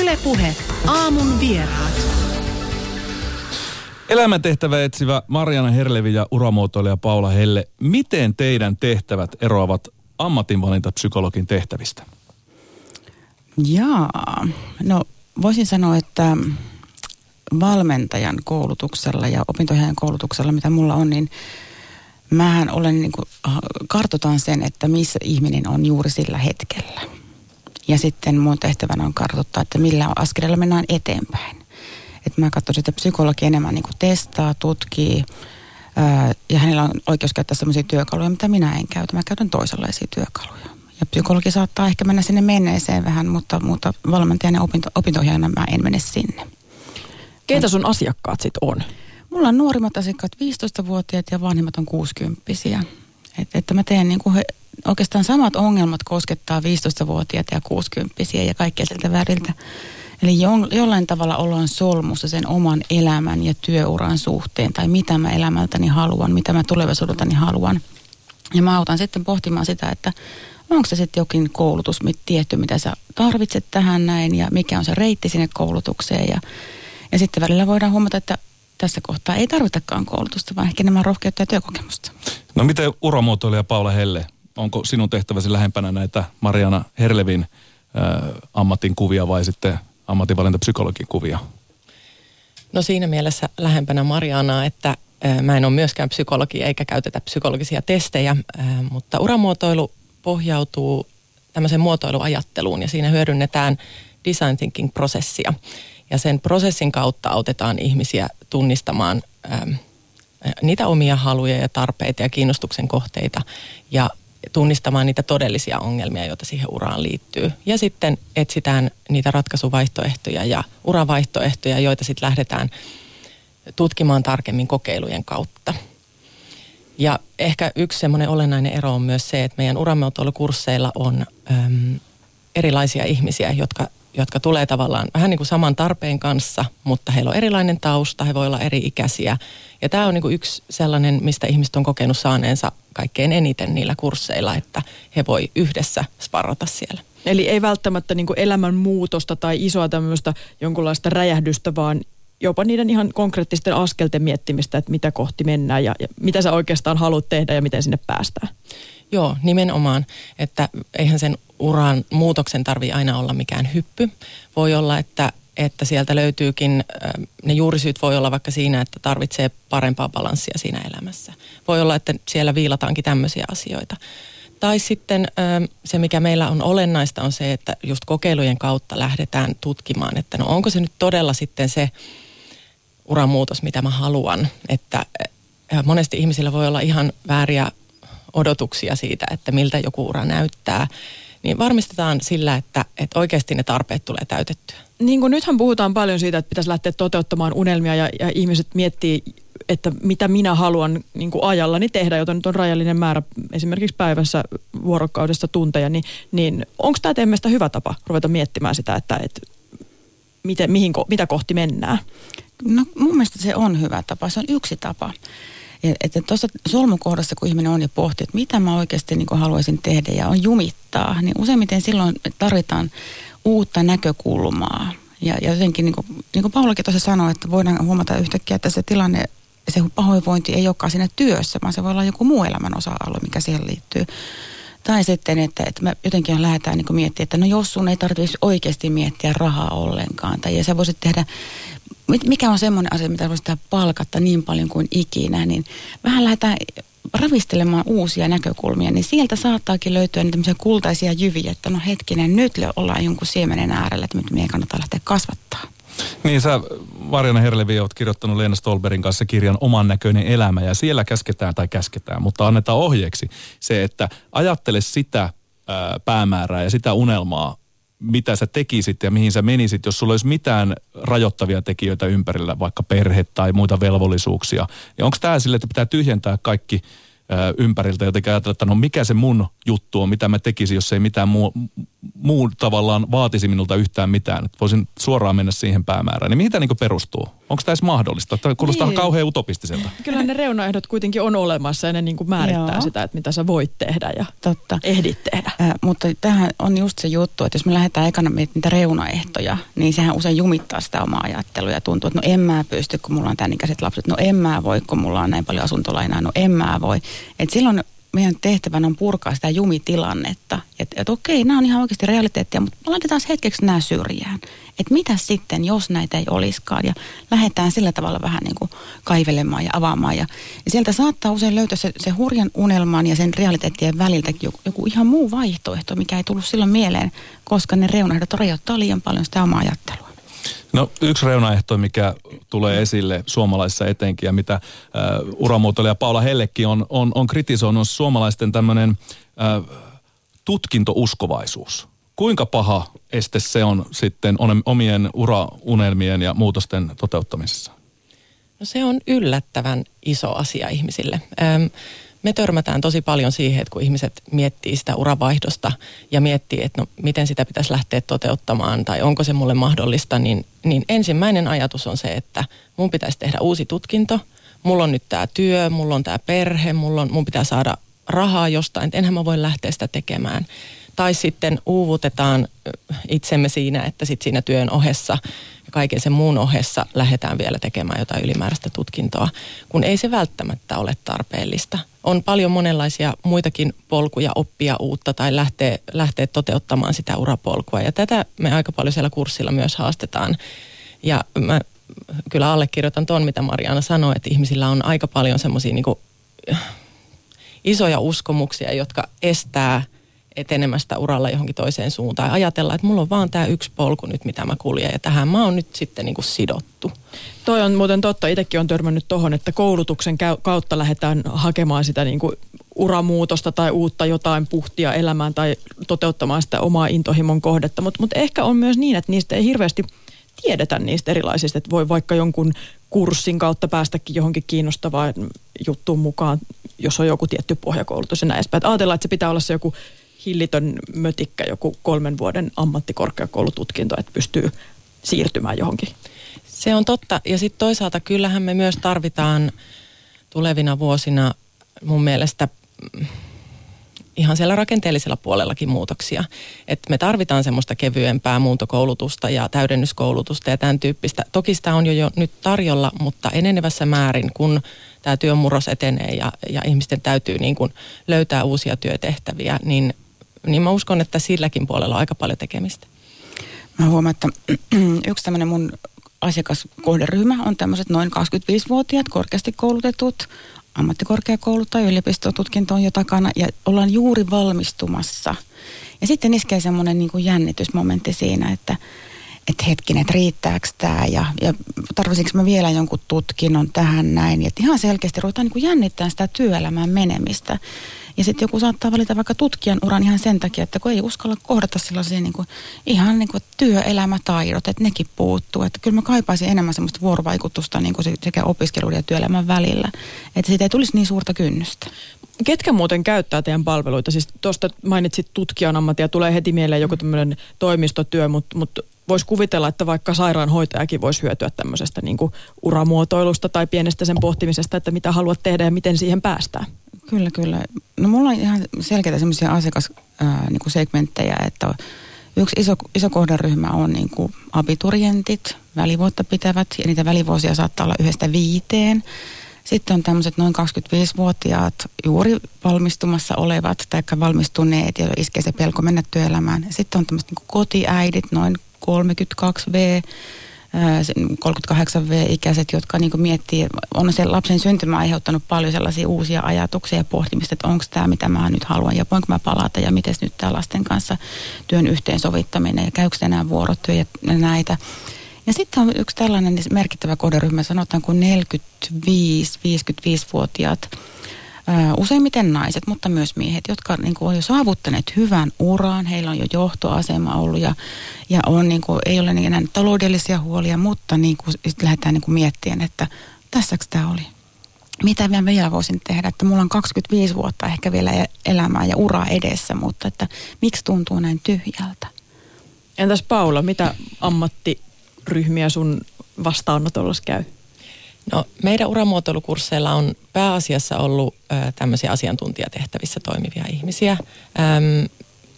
Ylepuhe aamun vieraat. Elämäntehtävä etsivä Mariana Herlevi ja uramuotoilija Paula Helle. Miten teidän tehtävät eroavat ammatinvalintapsykologin tehtävistä? Jaa, no voisin sanoa, että valmentajan koulutuksella ja opintojen koulutuksella, mitä mulla on, niin mähän olen niin kuin, kartoitan sen, että missä ihminen on juuri sillä hetkellä. Ja sitten mun tehtävänä on kartoittaa, että millä askeleella mennään eteenpäin. Että mä katson että psykologi enemmän niin kuin testaa, tutkii, ää, ja hänellä on oikeus käyttää sellaisia työkaluja, mitä minä en käytä. Mä käytän toisenlaisia työkaluja. Ja psykologi saattaa ehkä mennä sinne menneeseen vähän, mutta, mutta valmentajana ja opinto, opintohjana mä en mene sinne. Keitä sun asiakkaat sit on? Mulla on nuorimmat asiakkaat 15-vuotiaat ja vanhimmat on 60 Et, että mä teen niin kuin he, oikeastaan samat ongelmat koskettaa 15-vuotiaita ja 60 ja kaikkea siltä väriltä. Eli jo, jollain tavalla ollaan solmussa sen oman elämän ja työuran suhteen, tai mitä mä elämältäni haluan, mitä mä tulevaisuudeltani haluan. Ja mä autan sitten pohtimaan sitä, että onko se sitten jokin koulutus mit, tietty, mitä sä tarvitset tähän näin, ja mikä on se reitti sinne koulutukseen. Ja, ja sitten välillä voidaan huomata, että tässä kohtaa ei tarvitakaan koulutusta, vaan ehkä enemmän rohkeutta ja työkokemusta. No miten uramuotoilija Paula Helle, onko sinun tehtäväsi lähempänä näitä Mariana Herlevin äh, ammatin kuvia vai sitten ammatinvalintapsykologin kuvia? No siinä mielessä lähempänä Marianaa, että mä en ole myöskään psykologi eikä käytetä psykologisia testejä, mutta uramuotoilu pohjautuu tämmöiseen muotoiluajatteluun ja siinä hyödynnetään design thinking-prosessia. Ja sen prosessin kautta autetaan ihmisiä tunnistamaan niitä omia haluja ja tarpeita ja kiinnostuksen kohteita ja tunnistamaan niitä todellisia ongelmia, joita siihen uraan liittyy. Ja sitten etsitään niitä ratkaisuvaihtoehtoja ja uravaihtoehtoja, joita sitten lähdetään tutkimaan tarkemmin kokeilujen kautta. Ja ehkä yksi semmoinen olennainen ero on myös se, että meidän uramuotoilukursseilla on äm, erilaisia ihmisiä, jotka, jotka tulee tavallaan vähän niin kuin saman tarpeen kanssa, mutta heillä on erilainen tausta, he voi olla eri ikäisiä. Ja tämä on niin kuin yksi sellainen, mistä ihmiset on kokenut saaneensa kaikkein eniten niillä kursseilla, että he voi yhdessä sparrata siellä. Eli ei välttämättä niin elämän muutosta tai isoa tämmöistä jonkunlaista räjähdystä, vaan jopa niiden ihan konkreettisten askelten miettimistä, että mitä kohti mennään ja, ja mitä sä oikeastaan haluat tehdä ja miten sinne päästään. Joo, nimenomaan, että eihän sen uran muutoksen tarvi aina olla mikään hyppy. Voi olla, että, että sieltä löytyykin, ne juurisyyt voi olla vaikka siinä, että tarvitsee parempaa balanssia siinä elämässä. Voi olla, että siellä viilataankin tämmöisiä asioita. Tai sitten se, mikä meillä on olennaista, on se, että just kokeilujen kautta lähdetään tutkimaan, että no onko se nyt todella sitten se uramuutos, mitä mä haluan. Että monesti ihmisillä voi olla ihan vääriä odotuksia siitä, että miltä joku ura näyttää. Niin varmistetaan sillä, että, että oikeasti ne tarpeet tulee täytettyä. Niin kuin nythän puhutaan paljon siitä, että pitäisi lähteä toteuttamaan unelmia ja, ja ihmiset miettii, että mitä minä haluan niin kuin ajallani tehdä, joten nyt on rajallinen määrä esimerkiksi päivässä vuorokaudessa tunteja, niin, niin onko tämä teidän mielestä hyvä tapa ruveta miettimään sitä, että, että miten, mihin, mitä kohti mennään? No mun mielestä se on hyvä tapa, se on yksi tapa. Että tuossa solmukohdassa, kun ihminen on ja pohtii, että mitä mä oikeasti niin haluaisin tehdä ja on jumittaa, niin useimmiten silloin tarvitaan uutta näkökulmaa. Ja, ja jotenkin, niin kuin, niin kuin Paulakin tuossa sanoi, että voidaan huomata yhtäkkiä, että se tilanne, se pahoinvointi ei olekaan siinä työssä, vaan se voi olla joku muu elämän osa-alue, mikä siihen liittyy. Tai sitten, että, että me jotenkin lähdetään niin miettimään, että no jos sun ei tarvitsisi oikeasti miettiä rahaa ollenkaan, tai ja sä voisit tehdä mikä on semmoinen asia, mitä voisi tehdä palkatta niin paljon kuin ikinä, niin vähän lähdetään ravistelemaan uusia näkökulmia, niin sieltä saattaakin löytyä niitä kultaisia jyviä, että no hetkinen, nyt ollaan jonkun siemenen äärellä, että nyt meidän kannattaa lähteä kasvattaa. Niin sä, Marjana Herlevi, oot kirjoittanut Leena Stolberin kanssa kirjan Oman näköinen elämä ja siellä käsketään tai käsketään, mutta annetaan ohjeeksi se, että ajattele sitä ää, päämäärää ja sitä unelmaa mitä sä tekisit ja mihin sä menisit, jos sulla olisi mitään rajoittavia tekijöitä ympärillä, vaikka perhe tai muita velvollisuuksia. Ja onko tämä sille, että pitää tyhjentää kaikki ympäriltä jotenkin ajatella, että no mikä se mun juttu on, mitä mä tekisin, jos ei mitään muu, muu tavallaan vaatisi minulta yhtään mitään, että voisin suoraan mennä siihen päämäärään. Niin mihin tämä niin perustuu? Onko tämä edes mahdollista? Tämä kuulostaa niin. kauhean utopistiselta. Kyllä ne reunaehdot kuitenkin on olemassa ja ne niin kuin määrittää Joo. sitä, että mitä sä voit tehdä ja Totta. ehdit tehdä. Äh, mutta tähän on just se juttu, että jos me lähdetään ekana niitä reunaehtoja, niin sehän usein jumittaa sitä omaa ajattelua ja tuntuu, että no en mä pysty, kun mulla on tämän ikäiset lapset. No en mä voi, kun mulla on näin paljon asuntolainaa. No en mä voi. Et silloin meidän tehtävänä on purkaa sitä jumitilannetta. Että et okei, nämä on ihan oikeasti realiteettia, mutta laitetaan hetkeksi nämä syrjään. Että mitä sitten, jos näitä ei olisikaan. Ja lähdetään sillä tavalla vähän niin kuin kaivelemaan ja avaamaan. Ja, ja sieltä saattaa usein löytää se, se hurjan unelman ja sen realiteettien väliltä joku, joku ihan muu vaihtoehto, mikä ei tullut silloin mieleen, koska ne reunaehdot rajoittaa liian paljon sitä omaa ajattelua. No yksi reunaehto, mikä tulee esille suomalaisissa etenkin ja mitä äh, uramuotoilija Paula Hellekin on, on, on kritisoinut suomalaisten tämmöinen äh, tutkintouskovaisuus. Kuinka paha este se on sitten omien uraunelmien ja muutosten toteuttamisessa? No se on yllättävän iso asia ihmisille. Ähm, me törmätään tosi paljon siihen, että kun ihmiset miettii sitä uravaihdosta ja miettii, että no, miten sitä pitäisi lähteä toteuttamaan tai onko se mulle mahdollista, niin, niin ensimmäinen ajatus on se, että mun pitäisi tehdä uusi tutkinto. Mulla on nyt tämä työ, mulla on tämä perhe, mulla on, mun pitää saada rahaa jostain, että enhän mä voi lähteä sitä tekemään. Tai sitten uuvutetaan itsemme siinä, että sit siinä työn ohessa kaiken sen muun ohessa lähdetään vielä tekemään jotain ylimääräistä tutkintoa, kun ei se välttämättä ole tarpeellista. On paljon monenlaisia muitakin polkuja oppia uutta tai lähteä, lähteä toteuttamaan sitä urapolkua. Ja tätä me aika paljon siellä kurssilla myös haastetaan. Ja mä kyllä allekirjoitan ton, mitä Mariana sanoi, että ihmisillä on aika paljon semmoisia niin isoja uskomuksia, jotka estää – etenemästä uralla johonkin toiseen suuntaan. Ajatella, että mulla on vaan tämä yksi polku nyt, mitä mä kuljen ja tähän mä oon nyt sitten niin kuin sidottu. Toi on muuten totta. Itsekin on törmännyt tuohon, että koulutuksen kautta lähdetään hakemaan sitä niin kuin uramuutosta tai uutta jotain puhtia elämään tai toteuttamaan sitä omaa intohimon kohdetta. Mutta mut ehkä on myös niin, että niistä ei hirveästi tiedetä niistä erilaisista, että voi vaikka jonkun kurssin kautta päästäkin johonkin kiinnostavaan juttuun mukaan, jos on joku tietty pohjakoulutus ja näin edespäin. Ajatellaan, että se pitää olla se joku hillitön mötikkä joku kolmen vuoden ammattikorkeakoulututkinto, että pystyy siirtymään johonkin. Se on totta. Ja sitten toisaalta kyllähän me myös tarvitaan tulevina vuosina mun mielestä ihan siellä rakenteellisella puolellakin muutoksia. että me tarvitaan semmoista kevyempää muuntokoulutusta ja täydennyskoulutusta ja tämän tyyppistä. Toki sitä on jo, jo nyt tarjolla, mutta enenevässä määrin, kun tämä työmurros etenee ja, ja ihmisten täytyy niin kuin löytää uusia työtehtäviä, niin niin mä uskon, että silläkin puolella on aika paljon tekemistä. Mä huomaan, että yksi tämmöinen mun asiakaskohderyhmä on tämmöiset noin 25-vuotiaat korkeasti koulutetut ammattikorkeakoulut tai yliopistotutkinto on jo takana ja ollaan juuri valmistumassa. Ja sitten iskee semmoinen niin kuin jännitysmomentti siinä, että, että hetkinen, että riittääkö tämä ja, ja tarvitsinko mä vielä jonkun tutkinnon tähän näin. Ja ihan selkeästi ruvetaan niin jännittämään sitä työelämään menemistä. Ja sitten joku saattaa valita vaikka tutkijan uran ihan sen takia, että kun ei uskalla kohdata sellaisia niin kuin, ihan niin kuin työelämätaidot, että nekin puuttuu. Että kyllä mä kaipaisin enemmän semmoista vuorovaikutusta niin kuin sekä opiskeluiden ja työelämän välillä. Että siitä ei tulisi niin suurta kynnystä. Ketkä muuten käyttää teidän palveluita? Siis tuosta mainitsit tutkijan ammattia, tulee heti mieleen joku tämmöinen toimistotyö, mutta, mutta voisi kuvitella, että vaikka sairaanhoitajakin voisi hyötyä tämmöisestä niin kuin uramuotoilusta tai pienestä sen pohtimisesta, että mitä haluat tehdä ja miten siihen päästään. Kyllä, kyllä. No mulla on ihan selkeitä semmoisia asiakassegmenttejä, niin että yksi iso, iso kohderyhmä on niin kuin abiturientit, välivuotta pitävät, ja niitä välivuosia saattaa olla yhdestä viiteen. Sitten on tämmöiset noin 25-vuotiaat juuri valmistumassa olevat tai valmistuneet, ja iskee se pelko mennä työelämään. Sitten on tämmöiset niin kotiäidit, noin 32V, 38V-ikäiset, jotka niin miettii, on se lapsen syntymä aiheuttanut paljon sellaisia uusia ajatuksia ja pohtimista, että onko tämä, mitä mä nyt haluan ja voinko mä palata ja miten nyt tämä lasten kanssa työn yhteensovittaminen ja käykö enää vuorotyö ja näitä. Ja sitten on yksi tällainen merkittävä kohderyhmä, sanotaan kuin 45-55-vuotiaat useimmiten naiset, mutta myös miehet, jotka niin kuin, on jo saavuttaneet hyvän uran, heillä on jo johtoasema ollut ja, ja on, niin kuin, ei ole enää taloudellisia huolia, mutta niin kuin, lähdetään niin kuin miettimään, että tässäkö tämä oli. Mitä mä vielä voisin tehdä, että mulla on 25 vuotta ehkä vielä e-, elämää ja uraa edessä, mutta että miksi tuntuu näin tyhjältä. Entäs Paula, mitä ammattiryhmiä sun vastaanotolla käy? No, meidän uramuotoilukursseilla on pääasiassa ollut ö, tämmöisiä asiantuntijatehtävissä toimivia ihmisiä. Öm,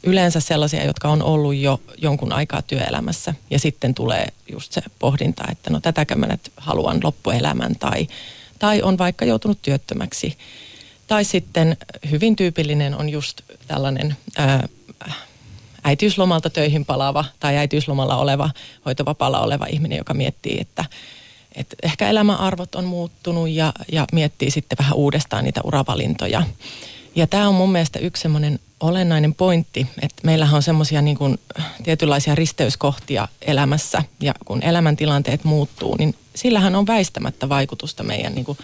yleensä sellaisia, jotka on ollut jo jonkun aikaa työelämässä ja sitten tulee just se pohdinta, että no tätäkö mä nyt haluan loppuelämän tai, tai on vaikka joutunut työttömäksi. Tai sitten hyvin tyypillinen on just tällainen ää, äitiyslomalta töihin palaava tai äitiyslomalla oleva, hoitovapaalla oleva ihminen, joka miettii, että, että ehkä elämän arvot on muuttunut ja, ja miettii sitten vähän uudestaan niitä uravalintoja. Ja tämä on mun mielestä yksi semmoinen olennainen pointti, että meillähän on semmoisia niin kuin tietynlaisia risteyskohtia elämässä ja kun elämäntilanteet muuttuu, niin sillähän on väistämättä vaikutusta meidän niin kuin,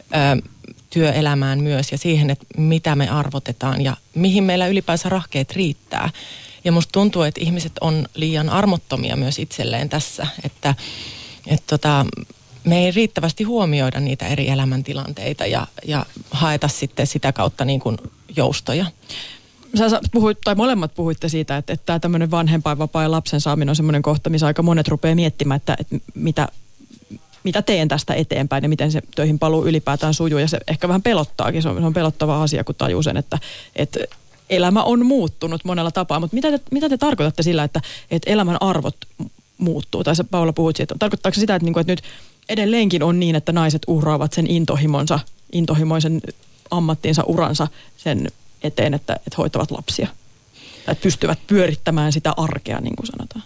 ö, työelämään myös ja siihen, että mitä me arvotetaan ja mihin meillä ylipäänsä rahkeet riittää. Ja musta tuntuu, että ihmiset on liian armottomia myös itselleen tässä, että, että tota, me ei riittävästi huomioida niitä eri elämäntilanteita ja, ja haeta sitten sitä kautta niin kuin joustoja. Sä puhuit, tai molemmat puhuitte siitä, että, että tämä tämmöinen vanhempainvapaa ja lapsen saaminen on semmoinen kohta, missä aika monet rupeaa miettimään, että, että mitä, mitä teen tästä eteenpäin ja miten se töihin paluu ylipäätään sujuu. Ja se ehkä vähän pelottaakin, se on, se on pelottava asia, kun tajuu sen, että, että elämä on muuttunut monella tapaa. Mutta mitä te, mitä te tarkoitatte sillä, että, että elämän arvot muuttuu? Tai sä Paula puhuit siitä, tarkoittaako sitä, että, niin kuin, että nyt edelleenkin on niin, että naiset uhraavat sen intohimonsa, intohimoisen ammattiinsa, uransa sen eteen, että, että hoitavat lapsia. Tai pystyvät pyörittämään sitä arkea, niin kuin sanotaan.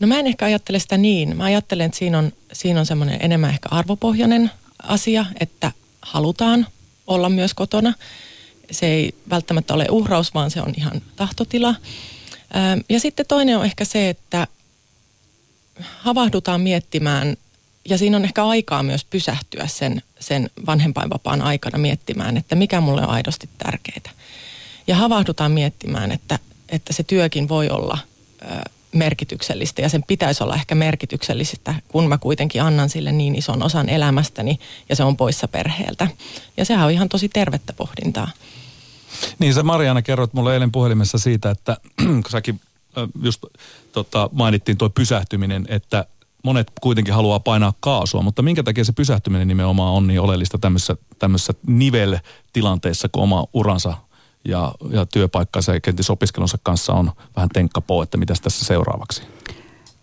No mä en ehkä ajattele sitä niin. Mä ajattelen, että siinä on, siinä on semmoinen enemmän ehkä arvopohjainen asia, että halutaan olla myös kotona. Se ei välttämättä ole uhraus, vaan se on ihan tahtotila. Ja sitten toinen on ehkä se, että havahdutaan miettimään ja siinä on ehkä aikaa myös pysähtyä sen, sen vanhempainvapaan aikana miettimään, että mikä mulle on aidosti tärkeää. Ja havahdutaan miettimään, että, että se työkin voi olla ö, merkityksellistä ja sen pitäisi olla ehkä merkityksellistä, kun mä kuitenkin annan sille niin ison osan elämästäni ja se on poissa perheeltä. Ja sehän on ihan tosi tervettä pohdintaa. Niin sä Mariana kerroit mulle eilen puhelimessa siitä, että kun säkin just tota, mainittiin tuo pysähtyminen, että monet kuitenkin haluaa painaa kaasua, mutta minkä takia se pysähtyminen nimenomaan on niin oleellista tämmöisessä, tämmöisessä nivel-tilanteessa, kun oma uransa ja, ja työpaikkansa ja kenties opiskelunsa kanssa on vähän tenkkapoo, että mitäs tässä seuraavaksi?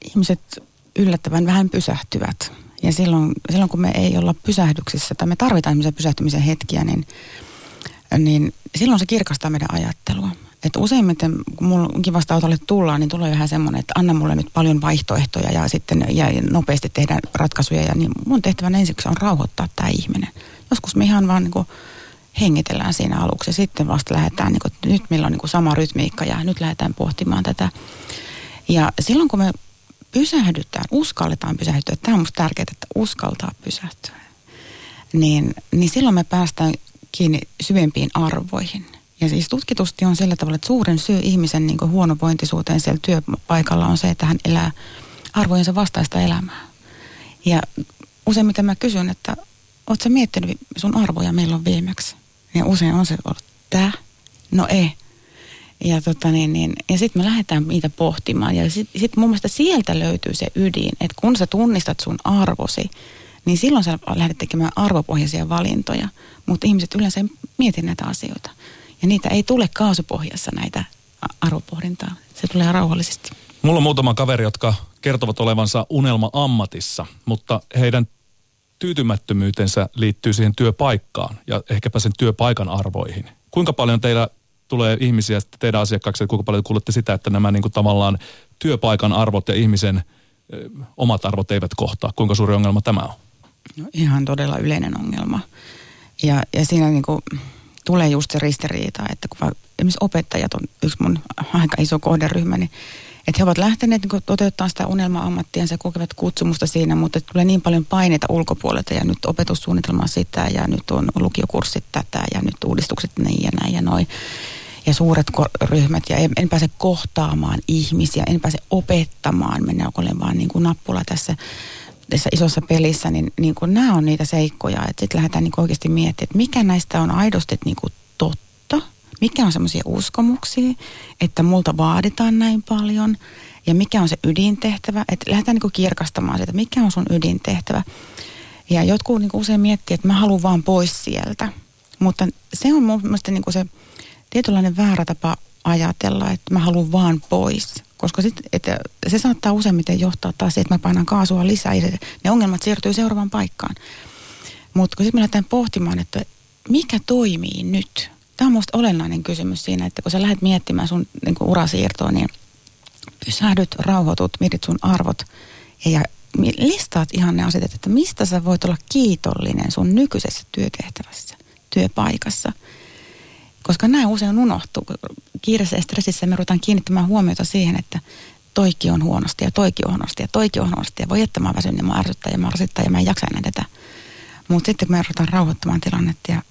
Ihmiset yllättävän vähän pysähtyvät. Ja silloin, silloin kun me ei olla pysähdyksissä tai me tarvitaan pysähtymisen hetkiä, niin, niin silloin se kirkastaa meidän ajattelua. Että useimmiten, kun mulla vastaanotolle tullaan, niin tulee vähän semmoinen, että anna mulle nyt paljon vaihtoehtoja ja sitten ja nopeasti tehdään ratkaisuja. Ja niin mun tehtävän ensiksi on rauhoittaa tämä ihminen. Joskus me ihan vaan niin kuin hengitellään siinä aluksi ja sitten vasta lähdetään, niin kuin, että nyt meillä on niin kuin sama rytmiikka ja nyt lähdetään pohtimaan tätä. Ja silloin kun me pysähdytään, uskalletaan pysähtyä, tämä on musta tärkeää, että uskaltaa pysähtyä, niin, niin silloin me päästään kiinni syvempiin arvoihin – ja siis tutkitusti on sillä tavalla, että suurin syy ihmisen niin huonovointisuuteen siellä työpaikalla on se, että hän elää arvojensa vastaista elämää. Ja useimmiten mä kysyn, että ootko sä miettinyt sun arvoja milloin viimeksi? Ja usein on se ollut, tää? No ei. Ja, tota niin, niin, ja sitten me lähdetään niitä pohtimaan. Ja sitten sit mun mielestä sieltä löytyy se ydin, että kun sä tunnistat sun arvosi, niin silloin sä lähdet tekemään arvopohjaisia valintoja. Mutta ihmiset yleensä ei mieti näitä asioita. Ja niitä ei tule kaasupohjassa näitä arvopohdintaa. Se tulee rauhallisesti. Mulla on muutama kaveri, jotka kertovat olevansa unelma-ammatissa, mutta heidän tyytymättömyytensä liittyy siihen työpaikkaan ja ehkäpä sen työpaikan arvoihin. Kuinka paljon teillä tulee ihmisiä teidän asiakkaaksi, kuinka paljon kuulette sitä, että nämä niin kuin tavallaan työpaikan arvot ja ihmisen ö, omat arvot eivät kohtaa? Kuinka suuri ongelma tämä on? No, ihan todella yleinen ongelma. Ja, ja siinä niin kuin tulee just se ristiriita, että kun esimerkiksi opettajat on yksi mun aika iso kohderyhmä, niin että he ovat lähteneet niin toteuttamaan sitä unelma-ammattia, ja kokevat kutsumusta siinä, mutta tulee niin paljon paineita ulkopuolelta ja nyt opetussuunnitelma sitä ja nyt on lukiokurssit tätä ja nyt uudistukset niin ja näin ja noin. Ja suuret ryhmät ja en, en pääse kohtaamaan ihmisiä, en pääse opettamaan, mennään olen vaan niin kuin nappula tässä tässä isossa pelissä, niin, niin kuin nämä on niitä seikkoja, että sitten lähdetään niin oikeasti miettimään, että mikä näistä on aidosti niin kuin totta, mikä on semmoisia uskomuksia, että multa vaaditaan näin paljon ja mikä on se ydintehtävä, että lähdetään niin kirkastamaan sitä, mikä on sun ydintehtävä. Ja jotkut niin usein miettii, että mä haluan vaan pois sieltä, mutta se on mun mielestä niin se tietynlainen väärä tapa ajatella, että mä haluan vaan pois. Koska sit, että se saattaa useimmiten johtaa taas siihen, että mä painan kaasua lisää ja ne ongelmat siirtyy seuraavaan paikkaan. Mutta kun sitten me lähdetään pohtimaan, että mikä toimii nyt? Tämä on minusta olennainen kysymys siinä, että kun sä lähdet miettimään sun niin urasiirtoa, niin pysähdyt, rauhoitut, mietit sun arvot ja, ja listaat ihan ne asiat, että mistä sä voit olla kiitollinen sun nykyisessä työtehtävässä, työpaikassa – koska nämä usein unohtuu. Kiireessä ja stressissä me ruvetaan kiinnittämään huomiota siihen, että toiki on huonosti ja toiki on huonosti ja toiki on huonosti. Ja voi että mä väsyn ja mä ärsyttää ja mä rasittaa ja mä en jaksa enää tätä. Mutta sitten kun me ruvetaan rauhoittamaan tilannetta ja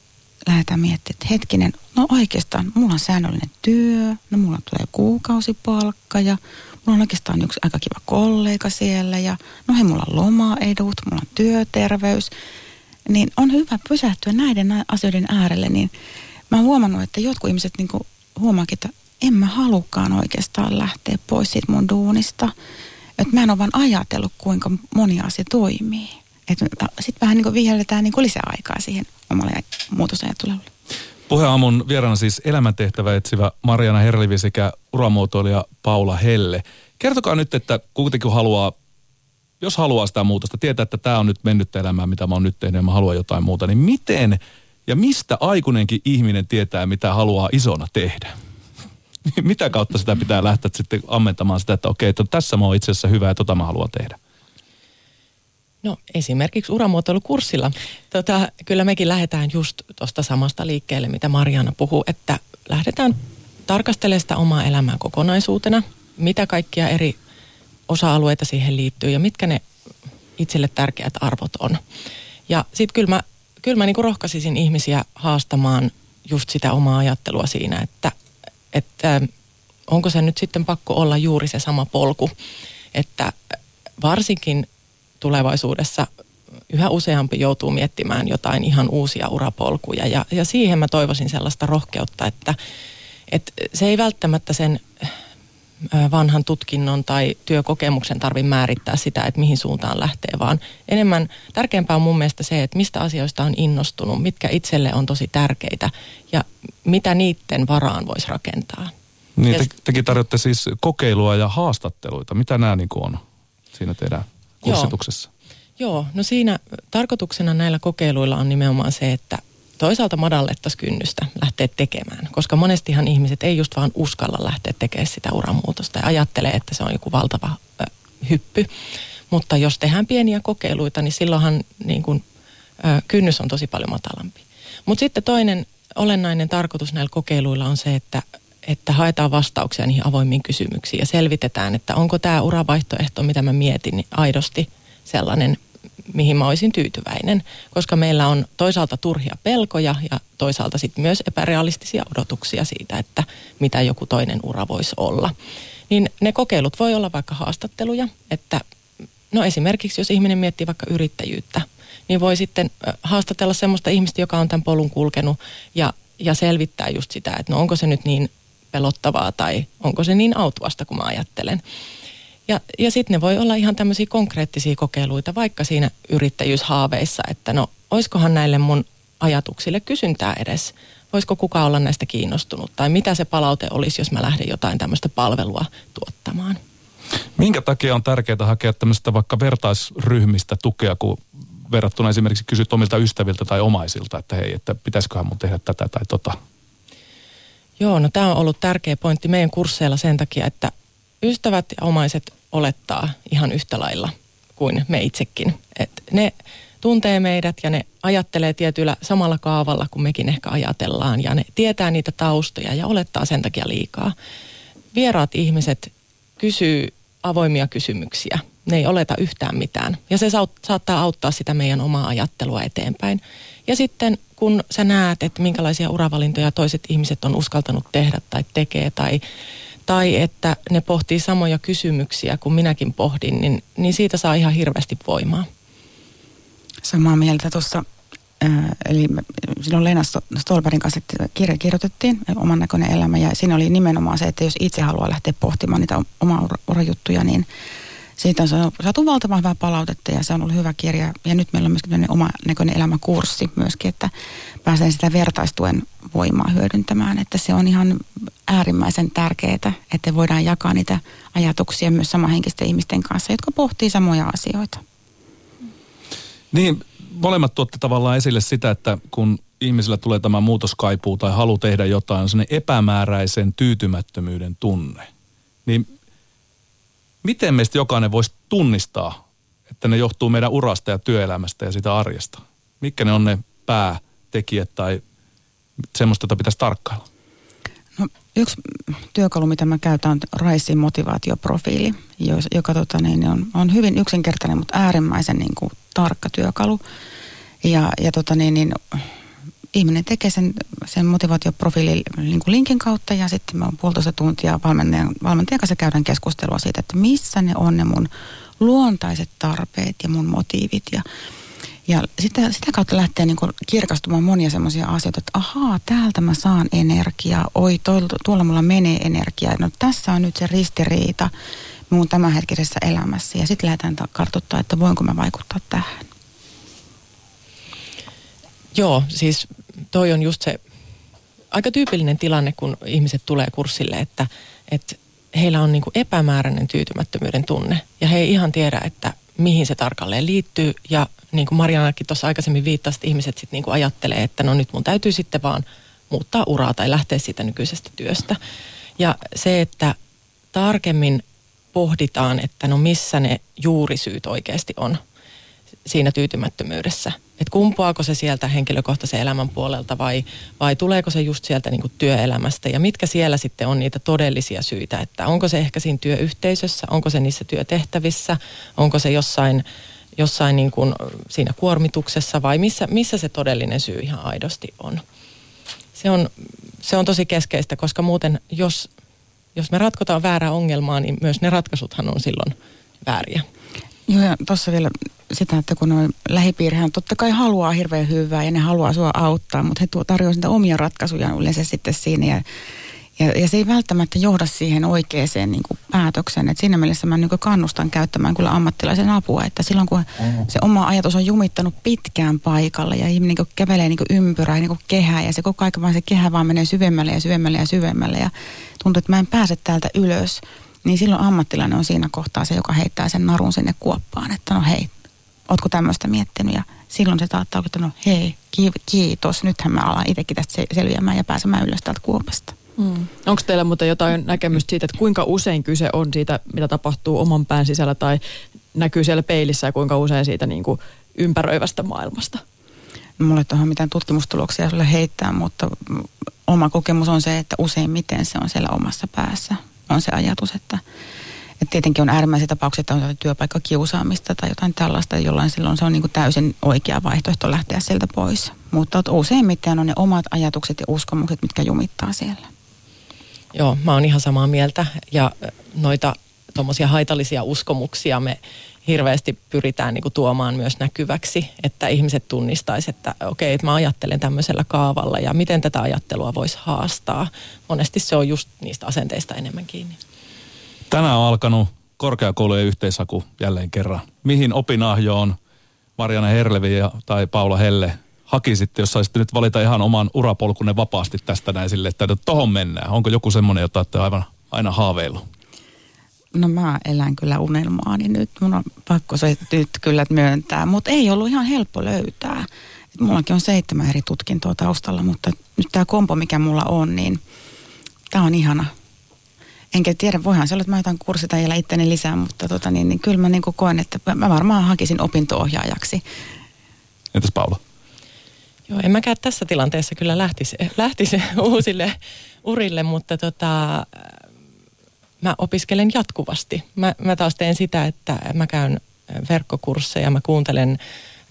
lähdetään miettimään, että hetkinen, no oikeastaan mulla on säännöllinen työ, no mulla tulee kuukausipalkka ja mulla on oikeastaan yksi aika kiva kollega siellä ja no hei, mulla on lomaedut, mulla on työterveys. Niin on hyvä pysähtyä näiden asioiden äärelle, niin mä oon huomannut, että jotkut ihmiset niin huomaakin, että en mä halukkaan oikeastaan lähteä pois siitä mun duunista. Että mä en ole vaan ajatellut, kuinka moni asia toimii. Sitten vähän niin vihelletään niin lisää aikaa siihen omalle muutosajattelulle. Puheaamun vieraana siis elämäntehtävä etsivä Mariana Herlivi sekä uramuotoilija Paula Helle. Kertokaa nyt, että kuitenkin haluaa, jos haluaa sitä muutosta, tietää, että tämä on nyt mennyt elämää, mitä mä oon nyt tehnyt ja mä haluan jotain muuta, niin miten – ja mistä aikuinenkin ihminen tietää, mitä haluaa isona tehdä? mitä kautta sitä pitää lähteä sitten ammentamaan sitä, että okei, että tässä mä oon itse asiassa hyvä ja tota mä haluan tehdä? No esimerkiksi uramuotoilukurssilla. Tota, kyllä mekin lähdetään just tuosta samasta liikkeelle, mitä Mariana puhuu, että lähdetään tarkastelemaan sitä omaa elämää kokonaisuutena, mitä kaikkia eri osa-alueita siihen liittyy ja mitkä ne itselle tärkeät arvot on. Ja sitten kyllä mä kyllä mä niin kuin rohkaisisin ihmisiä haastamaan just sitä omaa ajattelua siinä, että, että onko se nyt sitten pakko olla juuri se sama polku, että varsinkin tulevaisuudessa yhä useampi joutuu miettimään jotain ihan uusia urapolkuja. Ja, ja siihen mä toivoisin sellaista rohkeutta, että, että se ei välttämättä sen vanhan tutkinnon tai työkokemuksen tarvi määrittää sitä, että mihin suuntaan lähtee, vaan enemmän tärkeämpää on mun mielestä se, että mistä asioista on innostunut, mitkä itselle on tosi tärkeitä ja mitä niiden varaan voisi rakentaa. Niin, te, tekin tarjotte siis kokeilua ja haastatteluita. Mitä nämä niin on siinä teidän kurssituksessa? Joo. Joo, no siinä tarkoituksena näillä kokeiluilla on nimenomaan se, että toisaalta madallettaisiin kynnystä lähteä tekemään, koska monestihan ihmiset ei just vaan uskalla lähteä tekemään sitä uramuutosta ja ajattelee, että se on joku valtava ö, hyppy. Mutta jos tehdään pieniä kokeiluita, niin silloinhan niin kun, ö, kynnys on tosi paljon matalampi. Mutta sitten toinen olennainen tarkoitus näillä kokeiluilla on se, että, että haetaan vastauksia niihin avoimiin kysymyksiin ja selvitetään, että onko tämä uravaihtoehto, mitä mä mietin, niin aidosti sellainen, mihin mä olisin tyytyväinen, koska meillä on toisaalta turhia pelkoja ja toisaalta sitten myös epärealistisia odotuksia siitä, että mitä joku toinen ura voisi olla. Niin ne kokeilut voi olla vaikka haastatteluja, että no esimerkiksi jos ihminen miettii vaikka yrittäjyyttä, niin voi sitten haastatella semmoista ihmistä, joka on tämän polun kulkenut ja, ja selvittää just sitä, että no onko se nyt niin pelottavaa tai onko se niin autuasta kuin mä ajattelen. Ja, ja sitten ne voi olla ihan tämmöisiä konkreettisia kokeiluita, vaikka siinä yrittäjyyshaaveissa, että no oiskohan näille mun ajatuksille kysyntää edes. Voisiko kuka olla näistä kiinnostunut tai mitä se palaute olisi, jos mä lähden jotain tämmöistä palvelua tuottamaan. Minkä takia on tärkeää hakea tämmöistä vaikka vertaisryhmistä tukea, kun verrattuna esimerkiksi kysyt omilta ystäviltä tai omaisilta, että hei, että pitäisiköhän mun tehdä tätä tai tota? Joo, no tämä on ollut tärkeä pointti meidän kursseilla sen takia, että ystävät ja omaiset olettaa ihan yhtä lailla kuin me itsekin. Et ne tuntee meidät ja ne ajattelee tietyllä samalla kaavalla kuin mekin ehkä ajatellaan ja ne tietää niitä taustoja ja olettaa sen takia liikaa. Vieraat ihmiset kysyy avoimia kysymyksiä. Ne ei oleta yhtään mitään ja se saattaa auttaa sitä meidän omaa ajattelua eteenpäin. Ja sitten kun sä näet, että minkälaisia uravalintoja toiset ihmiset on uskaltanut tehdä tai tekee tai tai että ne pohtii samoja kysymyksiä kuin minäkin pohdin, niin, niin siitä saa ihan hirveästi voimaa. Samaa mieltä tuossa Eli silloin Leena Stolberin kanssa kirja kirjoitettiin, oman näköinen elämä, ja siinä oli nimenomaan se, että jos itse haluaa lähteä pohtimaan niitä omaa urajuttuja, niin siitä on saatu valtavan hyvää palautetta ja se on ollut hyvä kirja. Ja nyt meillä on myöskin oma näköinen elämäkurssi myöskin, että pääsee sitä vertaistuen voimaa hyödyntämään. Että se on ihan äärimmäisen tärkeää, että voidaan jakaa niitä ajatuksia myös samanhenkisten ihmisten kanssa, jotka pohtii samoja asioita. Niin, molemmat tuotte tavallaan esille sitä, että kun ihmisillä tulee tämä muutoskaipuu tai halu tehdä jotain, on epämääräisen tyytymättömyyden tunne. Niin miten meistä jokainen voisi tunnistaa, että ne johtuu meidän urasta ja työelämästä ja sitä arjesta? Mitkä ne on ne päätekijät tai semmoista, jota pitäisi tarkkailla? No, yksi työkalu, mitä mä käytän, on Raisin motivaatioprofiili, joka tota, niin, on, on hyvin yksinkertainen, mutta äärimmäisen niin kuin, tarkka työkalu. Ja, ja tota, niin, niin, ihminen tekee sen, sen motivaatioprofiilin niin linkin kautta ja sitten me on puolitoista tuntia valmentajan, valmentajan kanssa käydään keskustelua siitä, että missä ne on ne mun luontaiset tarpeet ja mun motiivit ja ja sitä, sitä kautta lähtee niin kirkastumaan monia semmoisia asioita, että ahaa, täältä mä saan energiaa, oi, tuolla, tuolla mulla menee energiaa. No tässä on nyt se ristiriita mun tämänhetkisessä elämässä. Ja sitten lähdetään kartoittaa, että voinko mä vaikuttaa tähän. Joo, siis toi on just se aika tyypillinen tilanne, kun ihmiset tulee kurssille, että, että heillä on niin kuin epämääräinen tyytymättömyyden tunne. Ja he ei ihan tiedä, että mihin se tarkalleen liittyy. Ja niin kuin Marianakin tuossa aikaisemmin viittasi, että ihmiset sitten niin ajattelee, että no nyt mun täytyy sitten vaan muuttaa uraa tai lähteä siitä nykyisestä työstä. Ja se, että tarkemmin pohditaan, että no missä ne juurisyyt oikeasti on siinä tyytymättömyydessä. Että kumpuaako se sieltä henkilökohtaisen elämän puolelta vai, vai tuleeko se just sieltä niin työelämästä ja mitkä siellä sitten on niitä todellisia syitä, että onko se ehkä siinä työyhteisössä, onko se niissä työtehtävissä, onko se jossain, jossain niin kuin siinä kuormituksessa vai missä, missä se todellinen syy ihan aidosti on. Se on, se on tosi keskeistä, koska muuten jos, jos me ratkotaan väärää ongelmaa, niin myös ne ratkaisuthan on silloin vääriä. Joo, ja tuossa vielä sitä, että kun noin lähipiirihän totta kai haluaa hirveän hyvää ja ne haluaa sua auttaa, mutta he tarjoavat sitä omia ratkaisuja yleensä sitten siinä ja, ja, ja se ei välttämättä johda siihen oikeaan niin kuin päätökseen. Et siinä mielessä mä niin kuin kannustan käyttämään kyllä ammattilaisen apua, että silloin kun mm. se oma ajatus on jumittanut pitkään paikalle ja ihminen niin kävelee niin ympyrää niin kehää ja se koko ajan vaan se kehä vaan menee syvemmälle ja syvemmälle ja syvemmälle ja tuntuu, että mä en pääse täältä ylös – niin silloin ammattilainen on siinä kohtaa se, joka heittää sen narun sinne kuoppaan, että no hei, ootko tämmöistä miettinyt ja silloin se saattaa että no hei, kiitos, nythän mä alan itsekin tästä selviämään ja pääsemään ylös täältä kuopasta. Mm. Onko teillä muuten jotain näkemystä siitä, että kuinka usein kyse on siitä, mitä tapahtuu oman pään sisällä tai näkyy siellä peilissä ja kuinka usein siitä niin kuin ympäröivästä maailmasta? No, mulle tuohon mitään tutkimustuloksia sulle heittää, mutta oma kokemus on se, että useimmiten se on siellä omassa päässä on se ajatus, että, että tietenkin on äärimmäisiä tapauksia, että on työpaikkakiusaamista tai jotain tällaista, jollain silloin se on niin kuin täysin oikea vaihtoehto lähteä sieltä pois. Mutta useimmiten on ne omat ajatukset ja uskomukset, mitkä jumittaa siellä. Joo, mä oon ihan samaa mieltä ja noita tuommoisia haitallisia uskomuksia me hirveästi pyritään niin kuin tuomaan myös näkyväksi, että ihmiset tunnistaisivat, että okei, että mä ajattelen tämmöisellä kaavalla ja miten tätä ajattelua voisi haastaa. Monesti se on just niistä asenteista enemmän kiinni. Tänään on alkanut korkeakoulujen yhteishaku jälleen kerran. Mihin opinahjoon Mariana Herlevi ja, tai Paula Helle hakisitte, jos saisitte nyt valita ihan oman urapolkunne vapaasti tästä näin sille, että tohon mennään. Onko joku semmoinen, jota olette aivan aina haaveillut? No mä elän kyllä unelmaani nyt. Mun on pakko se nyt kyllä myöntää, mutta ei ollut ihan helppo löytää. Et mullakin on seitsemän eri tutkintoa taustalla, mutta nyt tämä kompo, mikä mulla on, niin tämä on ihana. Enkä tiedä, voihan se olla, että mä jotain kurssita jäljellä itteni lisää, mutta tota niin, niin kyllä mä niin koen, että mä varmaan hakisin opinto-ohjaajaksi. Entäs Paula? Joo, en mäkään tässä tilanteessa kyllä lähtisi, lähtisi uusille urille, mutta tota, mä opiskelen jatkuvasti. Mä, mä taas teen sitä, että mä käyn verkkokursseja, mä kuuntelen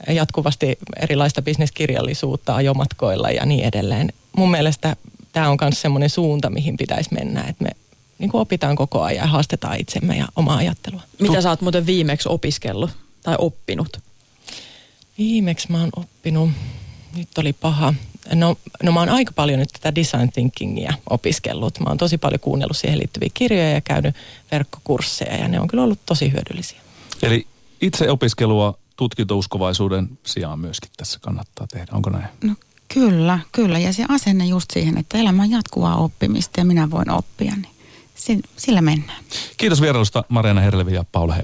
jatkuvasti erilaista bisneskirjallisuutta ajomatkoilla ja niin edelleen. Mun mielestä tämä on myös semmoinen suunta, mihin pitäisi mennä, että me niin kuin opitaan koko ajan ja haastetaan itsemme ja omaa ajattelua. Mitä sä oot muuten viimeksi opiskellut tai oppinut? Viimeksi mä oon oppinut, nyt oli paha. No, no mä oon aika paljon nyt tätä design thinkingia opiskellut. Mä oon tosi paljon kuunnellut siihen liittyviä kirjoja ja käynyt verkkokursseja ja ne on kyllä ollut tosi hyödyllisiä. Eli itse opiskelua tutkintouskovaisuuden sijaan myöskin tässä kannattaa tehdä, onko näin? No kyllä, kyllä. Ja se asenne just siihen, että elämä on jatkuvaa oppimista ja minä voin oppia, niin sillä mennään. Kiitos vierailusta Mariana Herlevi ja Paula Helle.